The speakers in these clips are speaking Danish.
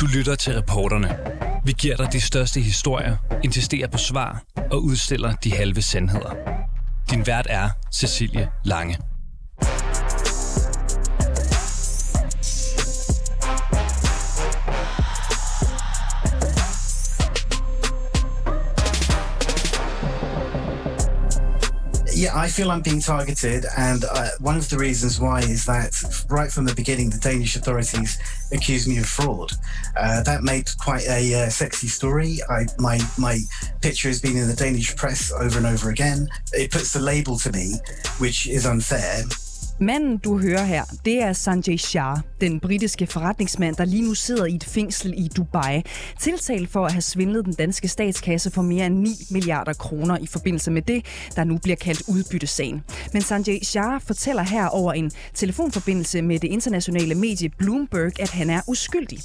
Du lytter til reporterne. Vi giver dig de største historier, insisterer på svar og udstiller de halve sandheder. Din vært er Cecilie Lange. Yeah, I feel I'm being targeted, and uh, one of the reasons why is that right from the beginning, the Danish authorities accused me of fraud. Uh, that made quite a uh, sexy story. I, my my picture has been in the Danish press over and over again. It puts the label to me, which is unfair. Manden, du hører her, det er Sanjay Shah, den britiske forretningsmand, der lige nu sidder i et fængsel i Dubai, tiltalt for at have svindlet den danske statskasse for mere end 9 milliarder kroner i forbindelse med det, der nu bliver kaldt udbyttesagen. Men Sanjay Shah fortæller her over en telefonforbindelse med det internationale medie Bloomberg, at han er uskyldig.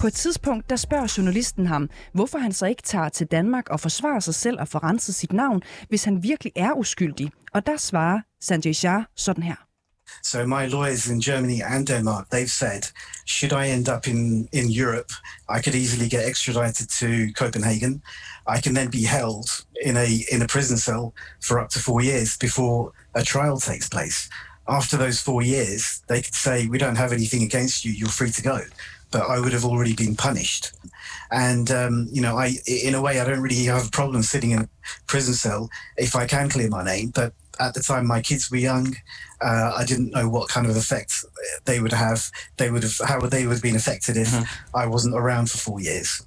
På et tidspunkt, der spørger journalisten ham, hvorfor han så ikke tager til Danmark og forsvarer sig selv og får renset sit navn, hvis han virkelig er uskyldig. Og der svarer Sanjay Shah sådan her. So my lawyers in Germany and Denmark, they've said, should I end up in, in Europe, I could easily get extradited to Copenhagen. I can then be held in a in a prison cell for up to four years before a trial takes place. After those four years, they could say, we don't have anything against you, you're free to go. But I would have already been punished. And, um, you know, I, in a way, I don't really have a problem sitting in a prison cell if I can clear my name. But at the time my kids were young, uh, I didn't know what kind of effect they would have. They would have how they would have been affected if I wasn't around for four years.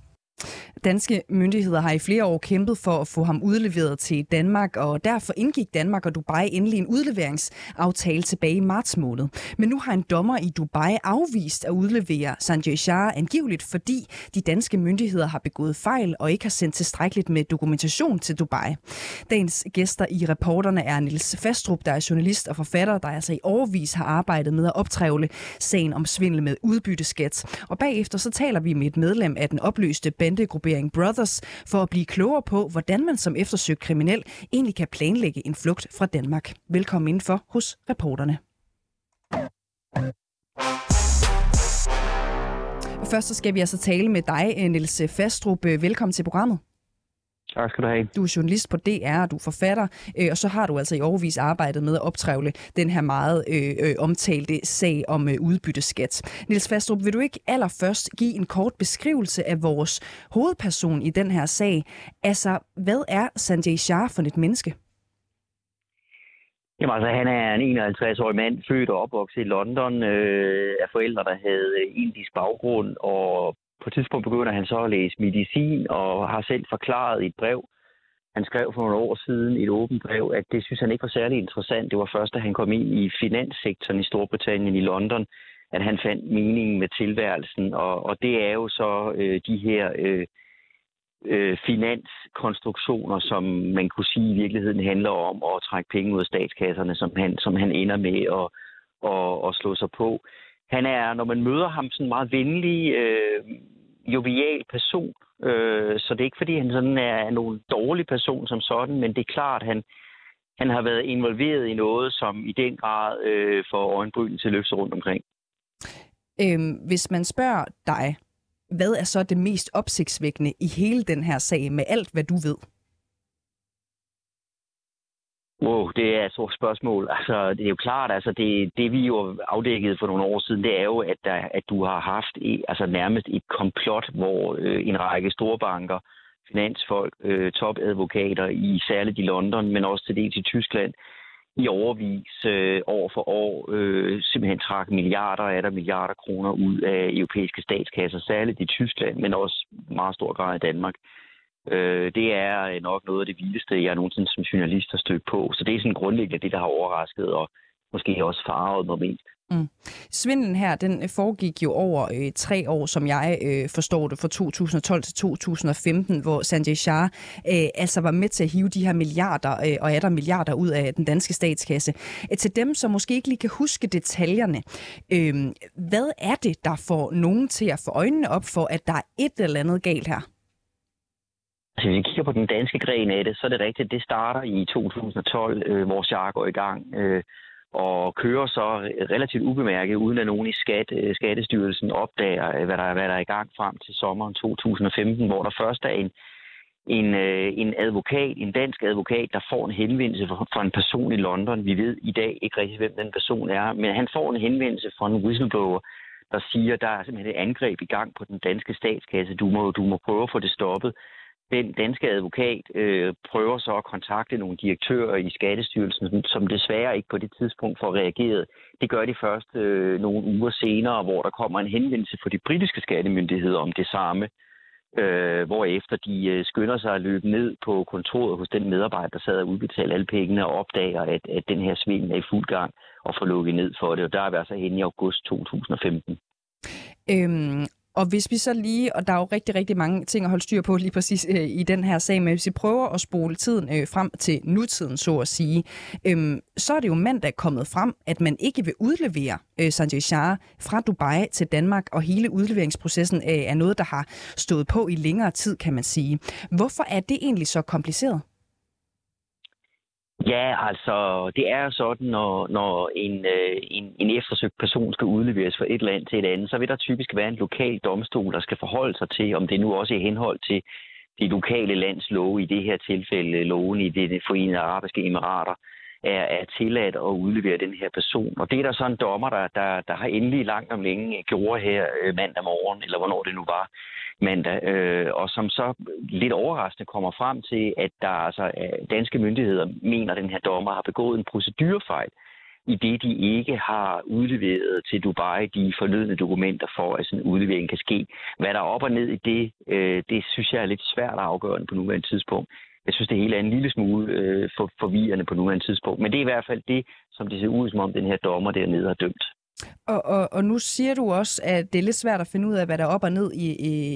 Danske myndigheder har i flere år kæmpet for at få ham udleveret til Danmark, og derfor indgik Danmark og Dubai endelig en udleveringsaftale tilbage i marts måned. Men nu har en dommer i Dubai afvist at udlevere Sanjay Shah angiveligt, fordi de danske myndigheder har begået fejl og ikke har sendt tilstrækkeligt med dokumentation til Dubai. Dagens gæster i reporterne er Nils Fastrup, der er journalist og forfatter, der altså i overvis har arbejdet med at optrævle sagen om svindel med udbytteskat. Og bagefter så taler vi med et medlem af den opløste bandegruppering Brothers for at blive klogere på, hvordan man som eftersøgt kriminel egentlig kan planlægge en flugt fra Danmark. Velkommen indenfor hos reporterne. Først så skal vi altså tale med dig, Niels Fastrup. Velkommen til programmet. Tak skal du have. Du er journalist på DR, du er forfatter, øh, og så har du altså i overvis arbejdet med at optrævle den her meget øh, øh, omtalte sag om øh, udbytteskat. Niels Fastrup, vil du ikke allerførst give en kort beskrivelse af vores hovedperson i den her sag? Altså, hvad er Sanjay Shah for et menneske? Jamen altså, han er en 51-årig mand, født og opvokset i London, øh, af forældre, der havde indisk baggrund, og på et tidspunkt begynder han så at læse medicin og har selv forklaret i et brev, han skrev for nogle år siden i et åbent brev, at det synes han ikke var særlig interessant. Det var først, da han kom ind i finanssektoren i Storbritannien i London, at han fandt meningen med tilværelsen. Og, og det er jo så øh, de her øh, øh, finanskonstruktioner, som man kunne sige i virkeligheden handler om at trække penge ud af statskasserne, som han, som han ender med at, at, at slå sig på. Han er, når man møder ham, sådan en meget venlig, øh, jovial person. Øh, så det er ikke, fordi han sådan er nogen dårlig person som sådan, men det er klart, at han, han har været involveret i noget, som i den grad øh, får øjenbrynen til at løfte rundt omkring. Øhm, hvis man spørger dig, hvad er så det mest opsigtsvækkende i hele den her sag med alt, hvad du ved? Wow, det er et stort spørgsmål. Altså, det er jo klart, altså det, det vi jo afdækkede for nogle år siden, det er jo, at, der, at du har haft altså nærmest et komplot, hvor øh, en række store banker, finansfolk, øh, topadvokater i særligt i London, men også til dels i Tyskland, i overvis øh, år for år øh, simpelthen trak milliarder af der milliarder kroner ud af europæiske statskasser, særligt i Tyskland, men også meget stor grad i Danmark. Øh, Øh, det er øh, nok noget af det vildeste, jeg nogensinde som journalist har stødt på. Så det er sådan grundlæggende det, der har overrasket og måske også farvet mig mest. Mm. Svindlen her, den foregik jo over øh, tre år, som jeg øh, forstår det, fra 2012 til 2015, hvor Sanjay Shah øh, altså var med til at hive de her milliarder, øh, og er der milliarder ud af den danske statskasse. Øh, til dem, som måske ikke lige kan huske detaljerne, øh, hvad er det, der får nogen til at få øjnene op for, at der er et eller andet galt her? Altså, hvis vi kigger på den danske gren af det, så er det rigtigt, det starter i 2012, øh, hvor Char går i gang, øh, og kører så relativt ubemærket, uden at nogen i skat, øh, Skattestyrelsen opdager, øh, hvad der, hvad der er i gang frem til sommeren 2015, hvor der først er en, en, øh, en advokat, en dansk advokat, der får en henvendelse fra en person i London. Vi ved i dag ikke rigtig, hvem den person er, men han får en henvendelse fra en whistleblower, der siger, der er simpelthen et angreb i gang på den danske statskasse. Du må, du må prøve at få det stoppet. Den danske advokat øh, prøver så at kontakte nogle direktører i Skattestyrelsen, som desværre ikke på det tidspunkt får reageret. Det gør de først øh, nogle uger senere, hvor der kommer en henvendelse fra de britiske skattemyndigheder om det samme øh, hvorefter de øh, skynder sig at løbe ned på kontoret hos den medarbejder, der sad og udbetalte alle pengene og opdager, at, at den her svindel er i fuld gang og får lukket ned for det. Og der er vi altså henne i august 2015. Øhm, og hvis vi så lige, og der er jo rigtig, rigtig mange ting at holde styr på lige præcis øh, i den her sag, men hvis vi prøver at spole tiden øh, frem til nutiden, så at sige, øh, så er det jo mandag kommet frem, at man ikke vil udlevere øh, Sanjay Shah fra Dubai til Danmark, og hele udleveringsprocessen øh, er noget, der har stået på i længere tid, kan man sige. Hvorfor er det egentlig så kompliceret? Ja, altså, det er sådan, når, når en, øh, en, en eftersøgt person skal udleveres fra et land til et andet, så vil der typisk være en lokal domstol, der skal forholde sig til, om det nu også er i henhold til de lokale lands love, i det her tilfælde loven i det forenede arabiske emirater, er, er tilladt at udlevere den her person. Og det er der så en dommer, der, der, der har endelig langt om længe gjort her øh, mandag morgen, eller hvornår det nu var, mandag, øh, og som så lidt overraskende kommer frem til, at der altså øh, danske myndigheder mener, at den her dommer har begået en procedurfejl, i det de ikke har udleveret til Dubai de fornødne dokumenter for, at sådan en udlevering kan ske. Hvad der er op og ned i det, øh, det synes jeg er lidt svært at afgøre på nuværende tidspunkt. Jeg synes, det hele er en lille smule øh, for, forvirrende på nuværende tidspunkt. Men det er i hvert fald det, som det ser ud som om den her dommer dernede har dømt. Og, og, og nu siger du også, at det er lidt svært at finde ud af, hvad der er op og ned i,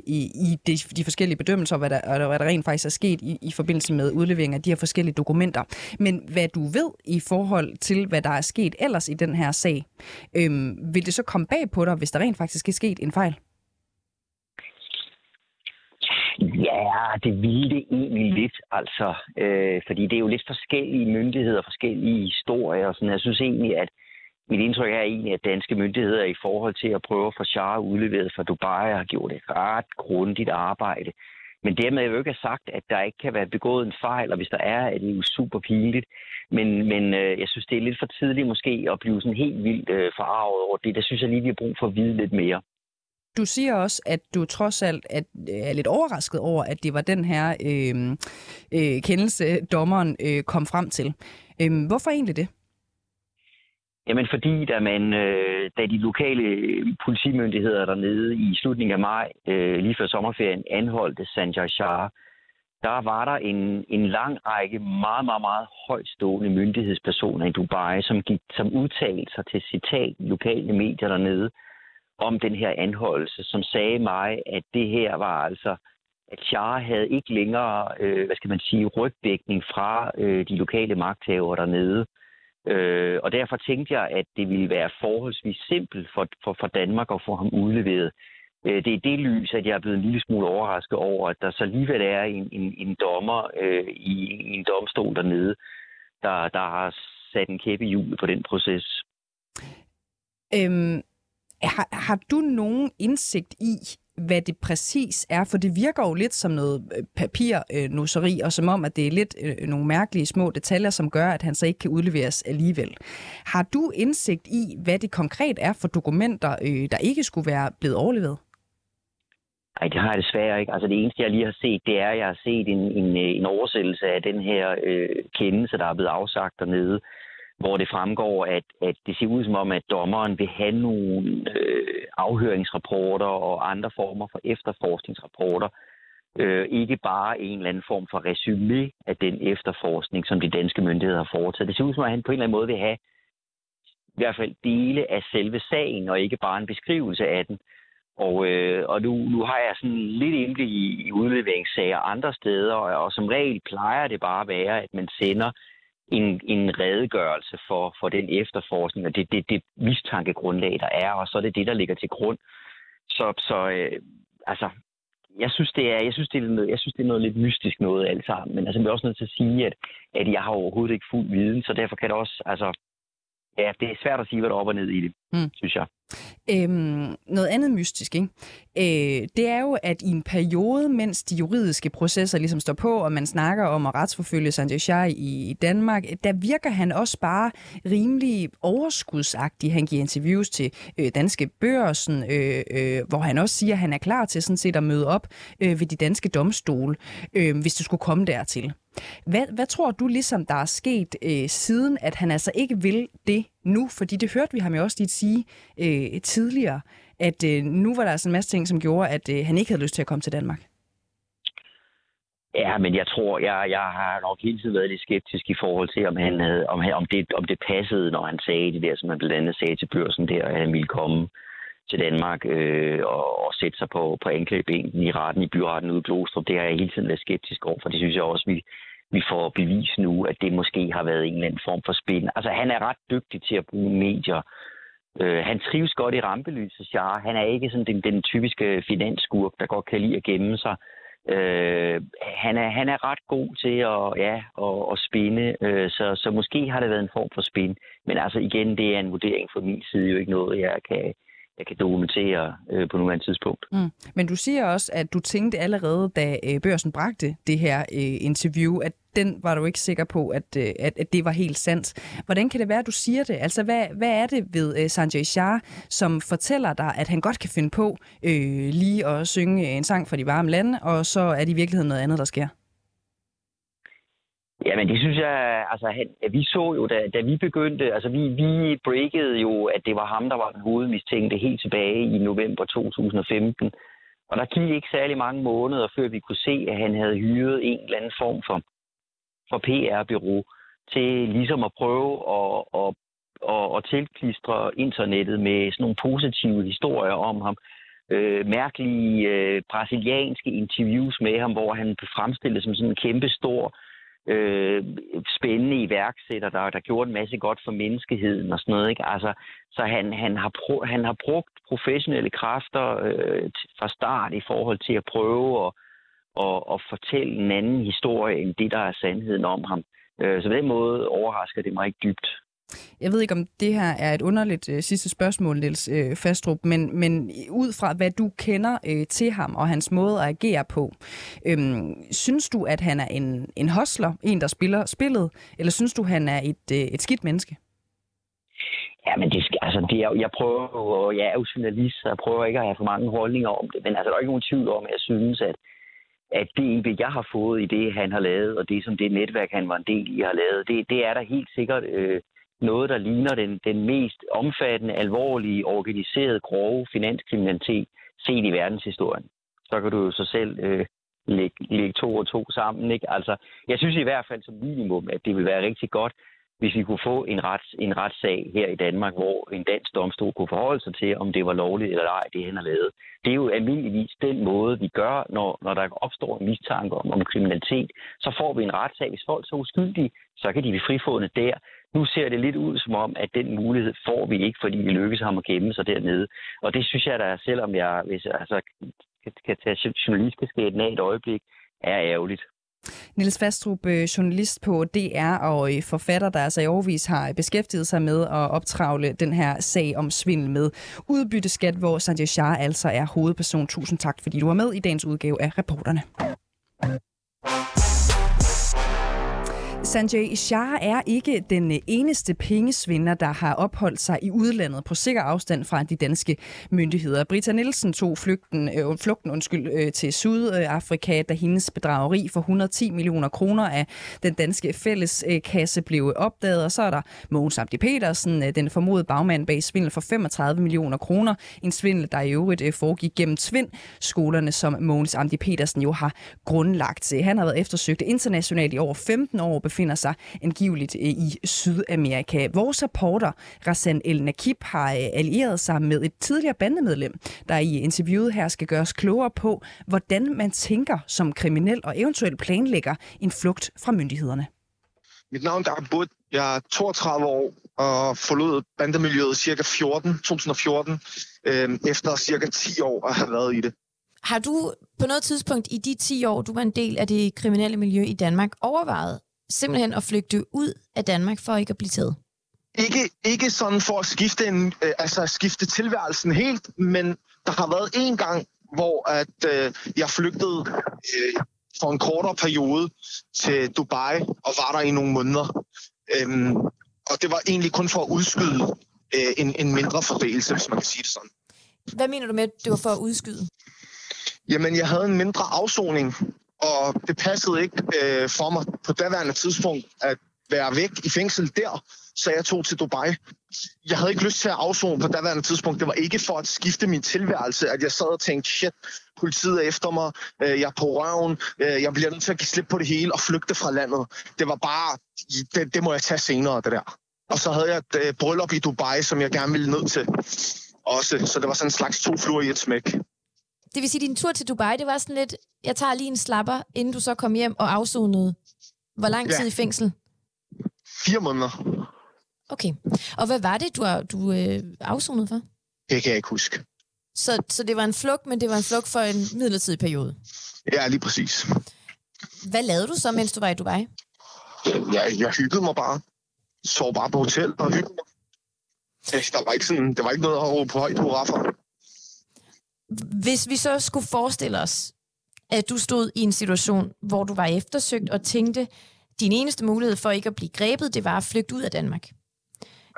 i, i de, de forskellige bedømmelser, og hvad der, og hvad der rent faktisk er sket i, i forbindelse med udlevering af de her forskellige dokumenter. Men hvad du ved i forhold til, hvad der er sket ellers i den her sag, øhm, vil det så komme bag på dig, hvis der rent faktisk er sket en fejl? Ja, det ville det egentlig lidt, altså. Øh, fordi det er jo lidt forskellige myndigheder, forskellige historier. Og sådan. Jeg synes egentlig, at mit indtryk er egentlig, at danske myndigheder i forhold til at prøve at få Shah udleveret fra Dubai har gjort et ret grundigt arbejde. Men dermed er jo ikke sagt, at der ikke kan være begået en fejl, og hvis der er, er det jo super pinligt. Men, men øh, jeg synes, det er lidt for tidligt måske at blive sådan helt vildt øh, forarvet over det. Der synes jeg lige, vi har brug for at vide lidt mere. Du siger også, at du trods alt er, er lidt overrasket over, at det var den her øh, øh, kendelse, dommeren øh, kom frem til. Øh, hvorfor egentlig det? Jamen fordi, da, man, øh, da de lokale politimyndigheder dernede i slutningen af maj, øh, lige før sommerferien, anholdte Sanjay Shah, der var der en, en lang række meget, meget, meget højtstående myndighedspersoner i Dubai, som, gik, som udtalte sig til citat lokale medier dernede om den her anholdelse, som sagde mig, at det her var altså, at Char havde ikke længere, øh, hvad skal man sige, rygdækning fra øh, de lokale magthavere dernede. Øh, og derfor tænkte jeg, at det ville være forholdsvis simpelt for, for, for Danmark at få ham udleveret. Øh, det er det lys, at jeg er blevet en lille smule overrasket over, at der så alligevel er en, en, en dommer øh, i, i en domstol dernede, der, der har sat en kæppe i hjulet på den proces. Øhm, har, har du nogen indsigt i, hvad det præcis er, for det virker jo lidt som noget øh, papirnusseri, øh, og som om, at det er lidt øh, øh, nogle mærkelige små detaljer, som gør, at han så ikke kan udleveres alligevel. Har du indsigt i, hvad det konkret er for dokumenter, øh, der ikke skulle være blevet overleveret? Nej, det har jeg desværre ikke. Altså det eneste, jeg lige har set, det er, at jeg har set en, en, en oversættelse af den her øh, kendelse, der er blevet afsagt dernede hvor det fremgår, at, at det ser ud som om, at dommeren vil have nogle øh, afhøringsrapporter og andre former for efterforskningsrapporter. Øh, ikke bare en eller anden form for resume af den efterforskning, som de danske myndigheder har foretaget. Det ser ud som om, at han på en eller anden måde vil have i hvert fald dele af selve sagen, og ikke bare en beskrivelse af den. Og, øh, og nu, nu har jeg sådan lidt indblik i, i udleveringssager andre steder, og, og som regel plejer det bare at være, at man sender en, en redegørelse for, for den efterforskning og det, det, det mistankegrundlag, der er, og så er det det, der ligger til grund. Så, så øh, altså, jeg synes, det er, jeg synes, det er noget, jeg synes, det er noget lidt mystisk noget alt sammen. Men altså, jeg er også nødt til at sige, at, at jeg har overhovedet ikke fuld viden, så derfor kan det også, altså, ja, det er svært at sige, hvad der er op og ned i det, mm. synes jeg. Øhm, noget andet mystisk, ikke? Øh, det er jo, at i en periode, mens de juridiske processer ligesom står på, og man snakker om at retsforfølge Sanjay Shah i, i Danmark, der virker han også bare rimelig overskudsagtig. Han giver interviews til øh, Danske Børsen, øh, øh, hvor han også siger, at han er klar til sådan set at møde op øh, ved de danske domstole, øh, hvis det skulle komme dertil. Hvad, hvad tror du ligesom, der er sket øh, siden, at han altså ikke vil det nu? Fordi det hørte vi ham jo også lige sige øh, tidligere, at øh, nu var der altså en masse ting, som gjorde, at øh, han ikke havde lyst til at komme til Danmark. Ja, men jeg tror, jeg, jeg har nok hele tiden været lidt skeptisk i forhold til, om, han havde, om, om, det, om det passede, når han sagde det der, som han blandt andet sagde til børsen der, at han ville komme til Danmark øh, og, og sætte sig på, på anklagebænken i retten, i byretten ude i Glostrup. Det har jeg hele tiden været skeptisk over, for det synes jeg også, vi, vi får bevis nu, at det måske har været en eller anden form for spil. Altså, han er ret dygtig til at bruge medier. Øh, han trives godt i rampelyset, Char. Han er ikke sådan den, den typiske finansskurk, der godt kan lide at gemme sig. Øh, han, er, han er ret god til at, ja, at, at spinde, øh, så, så måske har det været en form for spin. Men altså igen, det er en vurdering fra min side, jo ikke noget, jeg kan, jeg kan dokumentere øh, på nuværende tidspunkt. Mm. Men du siger også, at du tænkte allerede, da øh, børsen bragte det her øh, interview, at den var du ikke sikker på, at, øh, at, at det var helt sandt. Hvordan kan det være, at du siger det? Altså, hvad, hvad er det ved øh, Sanjay Shah, som fortæller dig, at han godt kan finde på øh, lige at synge en sang for de varme lande, og så er det i virkeligheden noget andet, der sker? Jamen, det synes jeg, altså, han, vi så jo, da, da vi begyndte, altså, vi, vi breakede jo, at det var ham, der var den hovedmistænkte helt tilbage i november 2015. Og der gik ikke særlig mange måneder, før vi kunne se, at han havde hyret en eller anden form for, for PR-bureau til ligesom at prøve at, at, at, at tilklistre internettet med sådan nogle positive historier om ham. Øh, mærkelige øh, brasilianske interviews med ham, hvor han blev fremstillet som sådan en kæmpe stor øh, spændende iværksætter, der, der gjorde en masse godt for menneskeheden og sådan noget. Ikke? Altså, så han, han, har pro, han har brugt professionelle kræfter øh, fra start i forhold til at prøve at, at, at fortælle en anden historie end det, der er sandheden om ham. Øh, så på den måde overrasker det mig ikke dybt. Jeg ved ikke, om det her er et underligt øh, sidste spørgsmål, Niels øh, Fastrup, men, men ud fra, hvad du kender øh, til ham og hans måde at agere på, øh, synes du, at han er en, en hostler, en, der spiller spillet, eller synes du, han er et, øh, et skidt menneske? Ja, men det, altså, det er, jeg prøver jo, jeg er jo journalist, så jeg prøver ikke at have for mange holdninger om det, men altså, der er ikke nogen tvivl om, at jeg synes, at, at det indblik, jeg har fået i det, han har lavet, og det, som det netværk, han var en del i, har lavet, det, det er der helt sikkert øh, noget, der ligner den, den mest omfattende, alvorlige, organiserede, grove finanskriminalitet set i verdenshistorien. Så kan du jo så selv øh, lægge, lægge to og to sammen. Ikke? Altså, jeg synes i hvert fald som minimum, at det vil være rigtig godt, hvis vi kunne få en, rets, en retssag her i Danmark, hvor en dansk domstol kunne forholde sig til, om det var lovligt eller ej, det han har lavet. Det er jo almindeligvis den måde, vi gør, når, når der opstår en mistanke om, om kriminalitet. Så får vi en retssag. Hvis folk er uskyldige, så kan de blive frifundet der. Nu ser det lidt ud som om, at den mulighed får vi ikke, fordi vi lykkes ham at gemme sig dernede. Og det synes jeg da, selvom jeg hvis jeg, altså, kan kan tage journalistkaskaten af et øjeblik, er ærgerligt. Niels Fastrup, øh, journalist på DR og øh, forfatter, der altså i årvis har beskæftiget sig med at optravle den her sag om svindel med udbytteskat, hvor Sanjay Shah altså er hovedperson. Tusind tak, fordi du var med i dagens udgave af Reporterne. Sanjay Shah er ikke den øh, eneste pengesvinder, der har opholdt sig i udlandet på sikker afstand fra de danske myndigheder. Brita Nielsen tog flygten, øh, flugten undskyld, øh, til Sydafrika, da hendes bedrageri for 110 millioner kroner af den danske fælleskasse blev opdaget. Og så er der Mogens Abdi Petersen, øh, den formodede bagmand bag svindel for 35 millioner kroner. En svindel, der i øvrigt øh, foregik gennem Tvind, skolerne, som Mogens Abdi Petersen jo har grundlagt. Han har været eftersøgt internationalt i over 15 år befinder sig angiveligt øh, i Sydamerika. Vores reporter, Rassan El Nakib, har øh, allieret sig med et tidligere bandemedlem, der i interviewet her skal gøres klogere på, hvordan man tænker som kriminel og eventuelt planlægger en flugt fra myndighederne. Mit navn er Abud. Jeg er 32 år og forlod bandemiljøet cirka 14, 2014, øh, efter cirka 10 år at have været i det. Har du på noget tidspunkt i de 10 år, du var en del af det kriminelle miljø i Danmark, overvejet simpelthen at flygte ud af Danmark for ikke at blive taget? ikke, ikke sådan for at skifte, en, øh, altså skifte tilværelsen helt, men der har været en gang, hvor at øh, jeg flygtede øh, for en kortere periode til Dubai og var der i nogle måneder. Øhm, og det var egentlig kun for at udskyde øh, en, en mindre fordelse, hvis man kan sige det sådan. Hvad mener du med, at det var for at udskyde? Jamen, jeg havde en mindre afsoning, og det passede ikke øh, for mig på daværende tidspunkt at være væk i fængsel der, så jeg tog til Dubai. Jeg havde ikke lyst til at afzone på daværende tidspunkt. Det var ikke for at skifte min tilværelse, at jeg sad og tænkte, shit, politiet er efter mig, øh, jeg er på røven, øh, jeg bliver nødt til at give slip på det hele og flygte fra landet. Det var bare, det, det må jeg tage senere, det der. Og så havde jeg et øh, bryllup i Dubai, som jeg gerne ville ned til også. Så det var sådan en slags to fluer i et smæk. Det vil sige, at din tur til Dubai, det var sådan lidt, jeg tager lige en slapper, inden du så kom hjem og afsonede. Hvor lang tid Ja. i fængsel? Fire måneder. Okay. Og hvad var det, du, du øh, afsonede for? Det kan jeg ikke huske. Så, så det var en flugt, men det var en flugt for en midlertidig periode. Ja, lige præcis. Hvad lavede du så, mens du var i Dubai? Jeg, jeg hyggede mig bare. Sov bare på hotel og hyggede mig. Ja, Der var ikke, sådan, det var ikke noget at råbe på højt hurra for. Hvis vi så skulle forestille os, at du stod i en situation, hvor du var eftersøgt og tænkte, din eneste mulighed for ikke at blive grebet, det var at flygte ud af Danmark.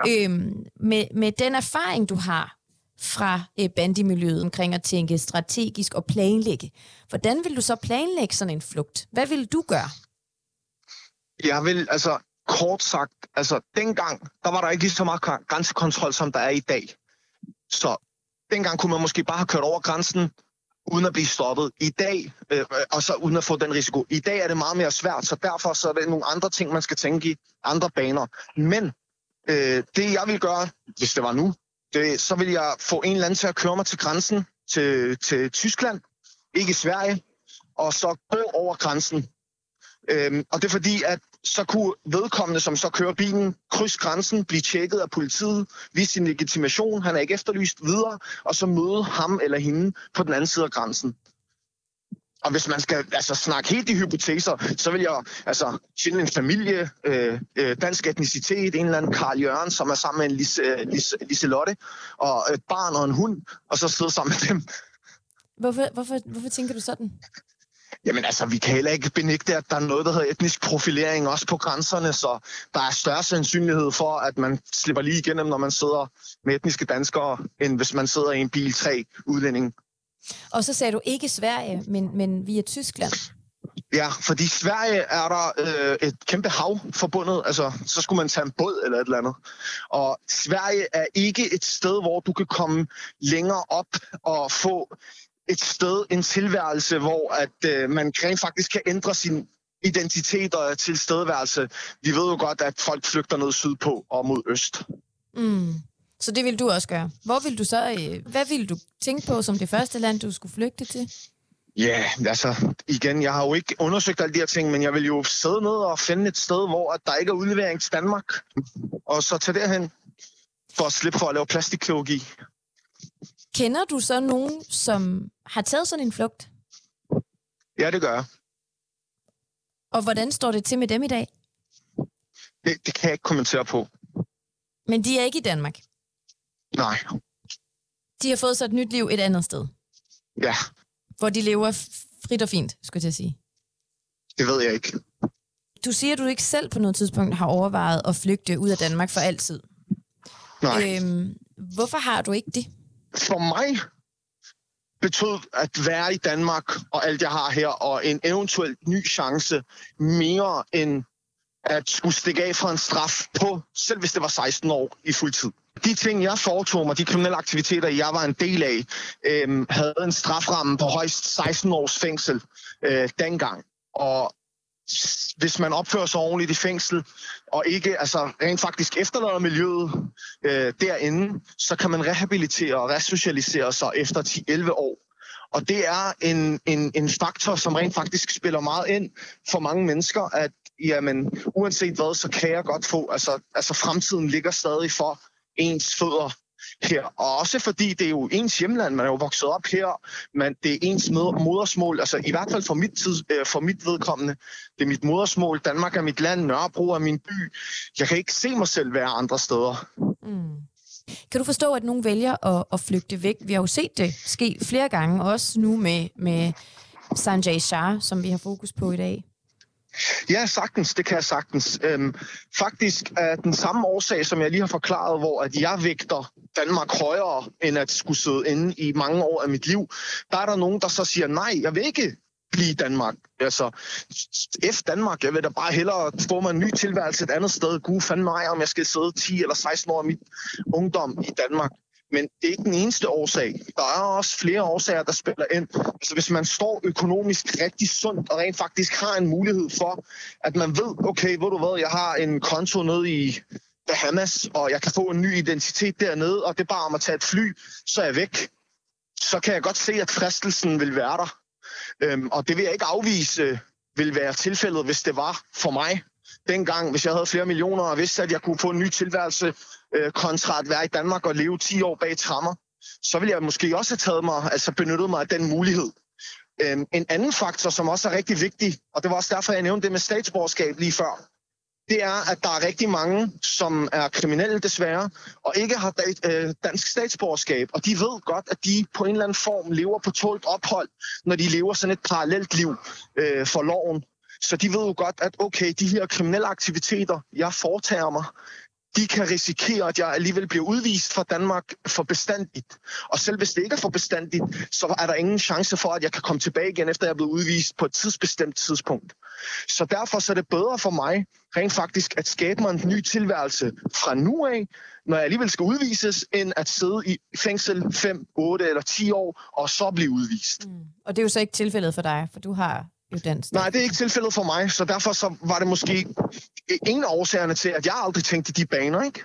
Ja. Øhm, med, med den erfaring, du har fra øh, bandemiljøet omkring at tænke strategisk og planlægge, hvordan vil du så planlægge sådan en flugt? Hvad vil du gøre? Jeg vil, altså kort sagt, altså dengang, der var der ikke lige så meget gr- grænsekontrol, som der er i dag. Så dengang kunne man måske bare have kørt over grænsen, uden at blive stoppet. I dag, øh, og så uden at få den risiko. I dag er det meget mere svært, så derfor så er det nogle andre ting, man skal tænke i, andre baner. Men øh, det jeg vil gøre, hvis det var nu, det, så vil jeg få en eller anden til at køre mig til grænsen til, til Tyskland, ikke Sverige, og så gå over grænsen. Øhm, og det er fordi, at så kunne vedkommende, som så kører bilen, kryds grænsen, blive tjekket af politiet, vise sin legitimation, han er ikke efterlyst videre, og så møde ham eller hende på den anden side af grænsen. Og hvis man skal altså, snakke helt i hypoteser, så vil jeg altså, finde en familie, øh, øh, dansk etnicitet, en eller anden Karl Jørgen, som er sammen med en Lise, øh, Lise, Liselotte, og et barn og en hund, og så sidde sammen med dem. Hvorfor, hvorfor, hvorfor tænker du sådan? Jamen altså, vi kan heller ikke benægte, at der er noget, der hedder etnisk profilering også på grænserne, så der er større sandsynlighed for, at man slipper lige igennem, når man sidder med etniske danskere, end hvis man sidder i en bil tre udlænding. Og så sagde du ikke Sverige, men, men via Tyskland. Ja, fordi i Sverige er der øh, et kæmpe hav forbundet, altså så skulle man tage en båd eller et eller andet. Og Sverige er ikke et sted, hvor du kan komme længere op og få et sted, en tilværelse, hvor at øh, man rent faktisk kan ændre sin identitet og tilstedeværelse. Vi ved jo godt, at folk flygter ned sydpå og mod øst. Mm. Så det vil du også gøre. Hvor vil du så, øh, hvad vil du tænke på som det første land, du skulle flygte til? Ja, yeah, altså igen, jeg har jo ikke undersøgt alle de her ting, men jeg vil jo sidde ned og finde et sted, hvor at der ikke er udlevering til Danmark, og så tage derhen for at slippe for at lave plastikkirurgi. Kender du så nogen, som har taget sådan en flugt? Ja, det gør jeg. Og hvordan står det til med dem i dag? Det, det kan jeg ikke kommentere på. Men de er ikke i Danmark. Nej, De har fået sig et nyt liv et andet sted, ja, hvor de lever frit og fint, skulle jeg sige. det ved jeg ikke. Du siger, at du ikke selv på noget tidspunkt har overvejet at flygte ud af Danmark for altid. Nej. Øhm, hvorfor har du ikke det? For mig betød at være i Danmark og alt jeg har her, og en eventuel ny chance, mere end at skulle stikke af fra en straf på, selv hvis det var 16 år i fuld tid. De ting, jeg foretog mig, de kriminelle aktiviteter, jeg var en del af, øh, havde en straframme på højst 16 års fængsel øh, dengang. Og hvis man opfører sig ordentligt i fængsel, og ikke altså, rent faktisk efterlader miljøet øh, derinde, så kan man rehabilitere og resocialisere sig efter 10-11 år. Og det er en, en, en faktor, som rent faktisk spiller meget ind for mange mennesker, at jamen, uanset hvad, så kan jeg godt få, altså, altså fremtiden ligger stadig for ens fødder her. Og også fordi det er jo ens hjemland, man er jo vokset op her, men det er ens modersmål, altså i hvert fald for mit, tid, øh, for mit vedkommende, det er mit modersmål, Danmark er mit land, Nørrebro er min by. Jeg kan ikke se mig selv være andre steder. Mm. Kan du forstå, at nogen vælger at, at flygte væk? Vi har jo set det ske flere gange, også nu med, med Sanjay Shah, som vi har fokus på i dag. Ja, sagtens. Det kan jeg sagtens. Øhm, faktisk er den samme årsag, som jeg lige har forklaret, hvor at jeg vægter Danmark højere, end at skulle sidde inde i mange år af mit liv. Der er der nogen, der så siger, nej, jeg vil ikke blive i Danmark. Altså, F Danmark, jeg vil da bare hellere få mig en ny tilværelse et andet sted. Gud fandme mig, om jeg skal sidde 10 eller 16 år af mit ungdom i Danmark. Men det er ikke den eneste årsag. Der er også flere årsager, der spiller ind. Altså hvis man står økonomisk rigtig sundt og rent faktisk har en mulighed for, at man ved, okay, ved du hvad, jeg har en konto nede i Bahamas, og jeg kan få en ny identitet dernede, og det er bare om at tage et fly, så er jeg væk. Så kan jeg godt se, at fristelsen vil være der. Øhm, og det vil jeg ikke afvise øh, vil være tilfældet, hvis det var for mig dengang, hvis jeg havde flere millioner og vidste, at jeg kunne få en ny tilværelse øh, kontra at være i Danmark og leve 10 år bag trammer, så ville jeg måske også have taget mig, altså benyttet mig af den mulighed. Øhm, en anden faktor, som også er rigtig vigtig, og det var også derfor, jeg nævnte det med statsborgerskab lige før, det er, at der er rigtig mange, som er kriminelle desværre, og ikke har øh, dansk statsborgerskab, og de ved godt, at de på en eller anden form lever på tålt ophold, når de lever sådan et parallelt liv øh, for loven. Så de ved jo godt, at okay, de her kriminelle aktiviteter, jeg foretager mig, de kan risikere, at jeg alligevel bliver udvist fra Danmark for bestandigt. Og selv hvis det ikke er for bestandigt, så er der ingen chance for, at jeg kan komme tilbage igen, efter jeg er blevet udvist på et tidsbestemt tidspunkt. Så derfor så er det bedre for mig rent faktisk at skabe mig en ny tilværelse fra nu af, når jeg alligevel skal udvises, end at sidde i fængsel 5, 8 eller 10 år og så blive udvist. Mm. Og det er jo så ikke tilfældet for dig, for du har jo dansk. Nej, det er ikke tilfældet for mig, så derfor så var det måske en af årsagerne til, at jeg aldrig tænkte de baner, ikke?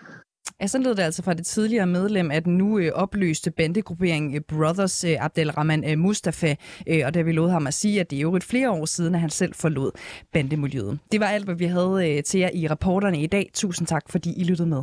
Ja, så lød det altså fra det tidligere medlem af den nu øh, opløste bandegruppering øh, Brothers øh, Abdelrahman øh, Mustafa, øh, og der vi lod ham at sige, at det er jo et flere år siden, at han selv forlod bandemiljøet. Det var alt, hvad vi havde øh, til jer i rapporterne i dag. Tusind tak, fordi I lyttede med.